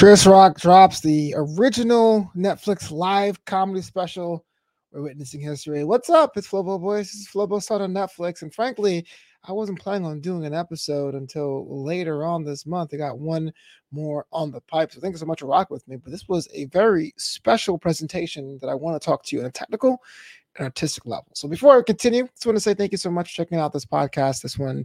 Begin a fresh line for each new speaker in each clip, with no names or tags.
Chris Rock drops the original Netflix live comedy special. We're witnessing history. What's up? It's Flobo Boys. This is Flobo Start on Netflix. And frankly, I wasn't planning on doing an episode until later on this month. I got one more on the pipe. So thank you so much for rocking with me. But this was a very special presentation that I want to talk to you in a technical and artistic level. So before I continue, just want to say thank you so much for checking out this podcast. This one,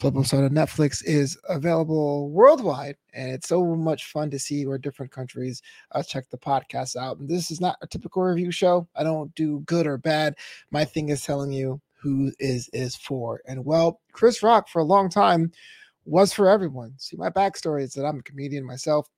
Flip on Netflix, is available worldwide, and it's so much fun to see where different countries uh, check the podcast out. And this is not a typical review show. I don't do good or bad. My thing is telling you who is is for. And well, Chris Rock for a long time was for everyone. See, my backstory is that I'm a comedian myself.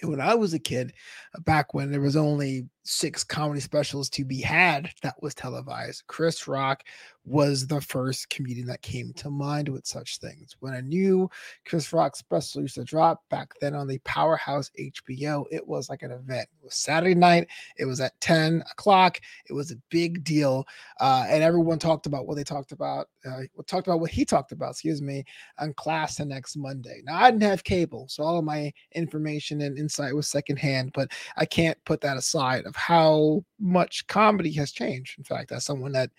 And when I was a kid, back when there was only six comedy specials to be had that was televised. Chris Rock was the first comedian that came to mind with such things. When a new Chris Rock special used to drop back then on the powerhouse HBO, it was like an event. It was Saturday night, it was at 10 o'clock, it was a big deal. Uh, and everyone talked about what they talked about, uh, talked about what he talked about, excuse me, on class the next Monday. Now, I didn't have cable, so all of my information and insight was secondhand, but I can't put that aside of how much comedy has changed. In fact, as someone that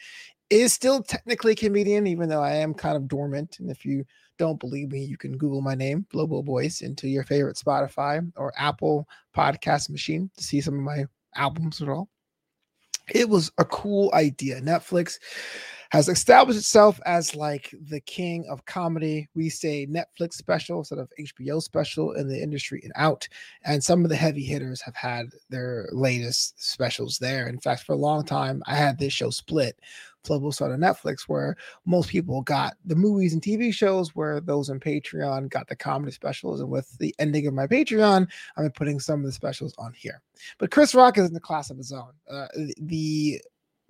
is still technically a comedian, even though I am kind of dormant. And if you don't believe me, you can Google my name, Flobo Voice, into your favorite Spotify or Apple podcast machine to see some of my albums at all. It was a cool idea. Netflix has established itself as like the king of comedy. We say Netflix special instead of HBO special in the industry and out. And some of the heavy hitters have had their latest specials there. In fact, for a long time, I had this show split. Flobo started Netflix, where most people got the movies and TV shows, where those on Patreon got the comedy specials. And with the ending of my Patreon, I'm putting some of the specials on here. But Chris Rock is in the class of his own. Uh, the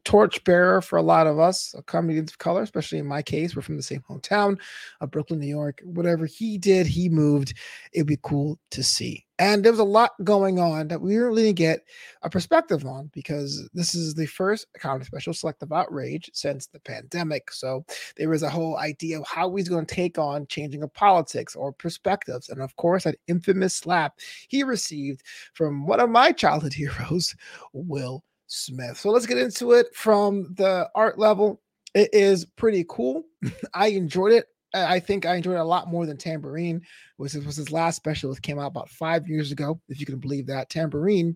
torchbearer for a lot of us, comedians of color, especially in my case. We're from the same hometown of Brooklyn, New York. Whatever he did, he moved. It'd be cool to see. And there was a lot going on that we really didn't get a perspective on because this is the first comedy special, Selective Outrage, since the pandemic. So there was a whole idea of how he's going to take on changing of politics or perspectives. And of course, that infamous slap he received from one of my childhood heroes, Will Smith. So let's get into it from the art level. It is pretty cool. I enjoyed it. I think I enjoyed it a lot more than Tamborine, which was his last special. It came out about five years ago, if you can believe that. Tamborine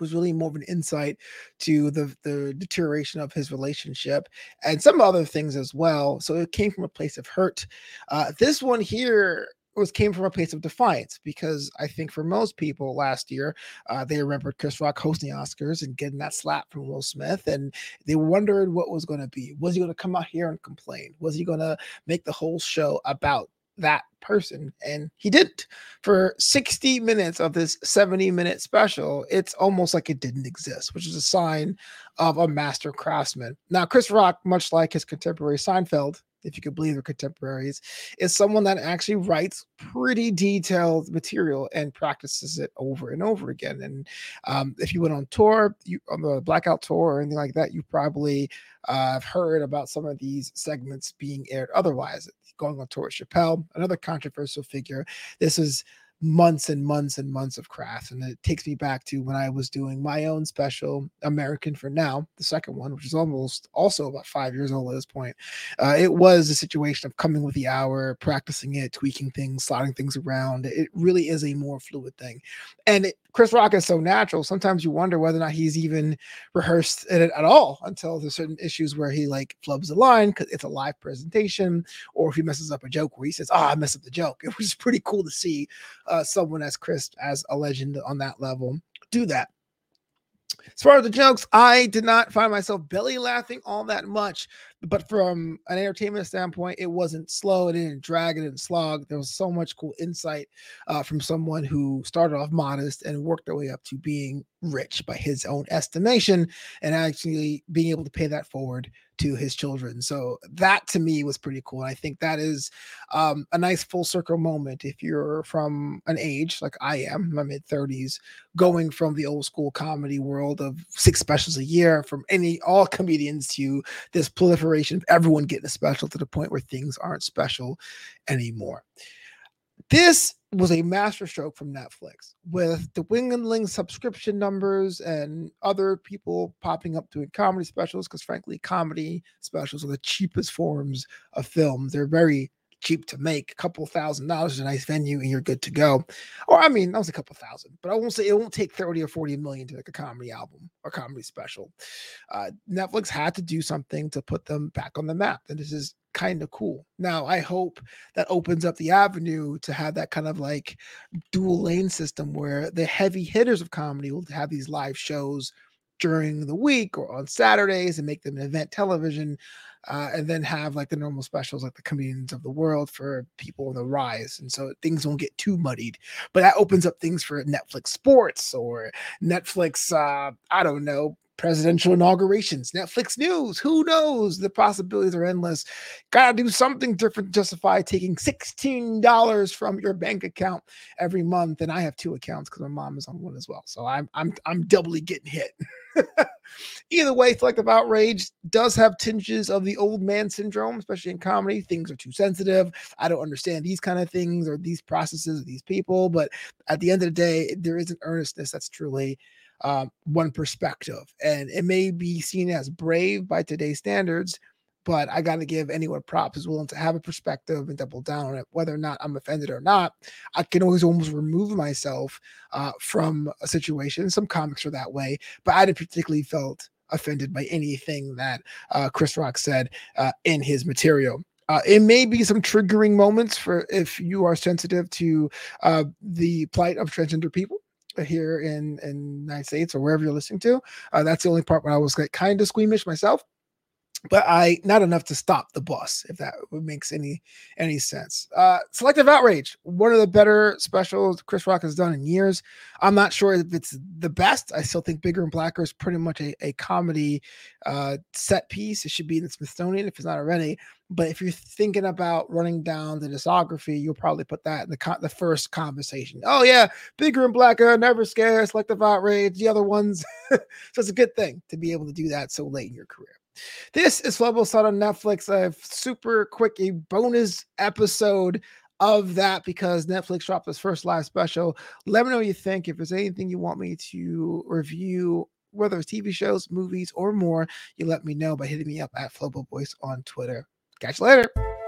was really more of an insight to the the deterioration of his relationship and some other things as well. So it came from a place of hurt. Uh, this one here was came from a place of defiance because I think for most people last year, uh, they remembered Chris Rock hosting Oscars and getting that slap from Will Smith, and they wondered what was going to be. Was he going to come out here and complain? Was he going to make the whole show about that person? And he didn't. For 60 minutes of this 70 minute special, it's almost like it didn't exist, which is a sign of a master craftsman. Now, Chris Rock, much like his contemporary Seinfeld, if you could believe their contemporaries, is someone that actually writes pretty detailed material and practices it over and over again. And um, if you went on tour, you on the blackout tour or anything like that, you probably uh, have heard about some of these segments being aired otherwise. Going on tour with Chappelle, another controversial figure. This is months and months and months of craft. And it takes me back to when I was doing my own special, American for Now, the second one, which is almost also about five years old at this point. Uh, it was a situation of coming with the hour, practicing it, tweaking things, sliding things around. It really is a more fluid thing. And it, Chris Rock is so natural. Sometimes you wonder whether or not he's even rehearsed it at all until there's certain issues where he like flubs the line because it's a live presentation, or if he messes up a joke where he says, "Oh, I messed up the joke." It was pretty cool to see uh, someone as crisp as a legend on that level do that. As far as the jokes, I did not find myself belly laughing all that much, but from an entertainment standpoint, it wasn't slow, it didn't drag, it didn't slog. There was so much cool insight uh, from someone who started off modest and worked their way up to being rich by his own estimation and actually being able to pay that forward to his children. So that to me was pretty cool. I think that is um, a nice full circle moment if you're from an age like I am, my mid 30s, going from the old school comedy world of six specials a year from any all comedians to this proliferation of everyone getting a special to the point where things aren't special anymore. This was a masterstroke from Netflix with the Wing and ling subscription numbers and other people popping up doing comedy specials. Because frankly, comedy specials are the cheapest forms of film. They're very cheap to make. A couple thousand dollars, is a nice venue, and you're good to go. Or I mean, that was a couple thousand, but I won't say it won't take 30 or 40 million to make a comedy album or comedy special. Uh, Netflix had to do something to put them back on the map. And this is kind of cool. Now, I hope that opens up the avenue to have that kind of like dual lane system where the heavy hitters of comedy will have these live shows during the week or on Saturdays and make them event television. Uh, and then have like the normal specials like the comedians of the world for people on the rise and so things won't get too muddied but that opens up things for netflix sports or netflix uh, i don't know presidential inaugurations, Netflix news. Who knows? The possibilities are endless. Gotta do something different to justify taking $16 from your bank account every month. And I have two accounts because my mom is on one as well. So I'm I'm I'm doubly getting hit. Either way, Selective Outrage does have tinges of the old man syndrome, especially in comedy. Things are too sensitive. I don't understand these kind of things or these processes of these people. But at the end of the day, there is an earnestness that's truly um, one perspective. And it may be seen as brave by today's standards, but I got to give anyone props who's willing to have a perspective and double down on it, whether or not I'm offended or not. I can always almost remove myself uh, from a situation. Some comics are that way, but I didn't particularly felt offended by anything that uh, Chris Rock said uh, in his material. Uh, it may be some triggering moments for if you are sensitive to uh, the plight of transgender people here in in United States or wherever you're listening to. Uh, that's the only part where I was kind of squeamish myself, but I not enough to stop the bus, if that makes any any sense. Uh, Selective Outrage, one of the better specials Chris Rock has done in years. I'm not sure if it's the best. I still think Bigger and Blacker is pretty much a, a comedy uh, set piece. It should be in the Smithsonian if it's not already. But if you're thinking about running down the discography, you'll probably put that in the con- the first conversation. Oh yeah, bigger and blacker, never scared, selective outrage, the other ones. so it's a good thing to be able to do that so late in your career. This is Flobo Saw on Netflix. A super quick a bonus episode of that because Netflix dropped this first live special. Let me know what you think. If there's anything you want me to review whether it's TV shows, movies, or more, you let me know by hitting me up at Flobo Voice on Twitter. Catch you later.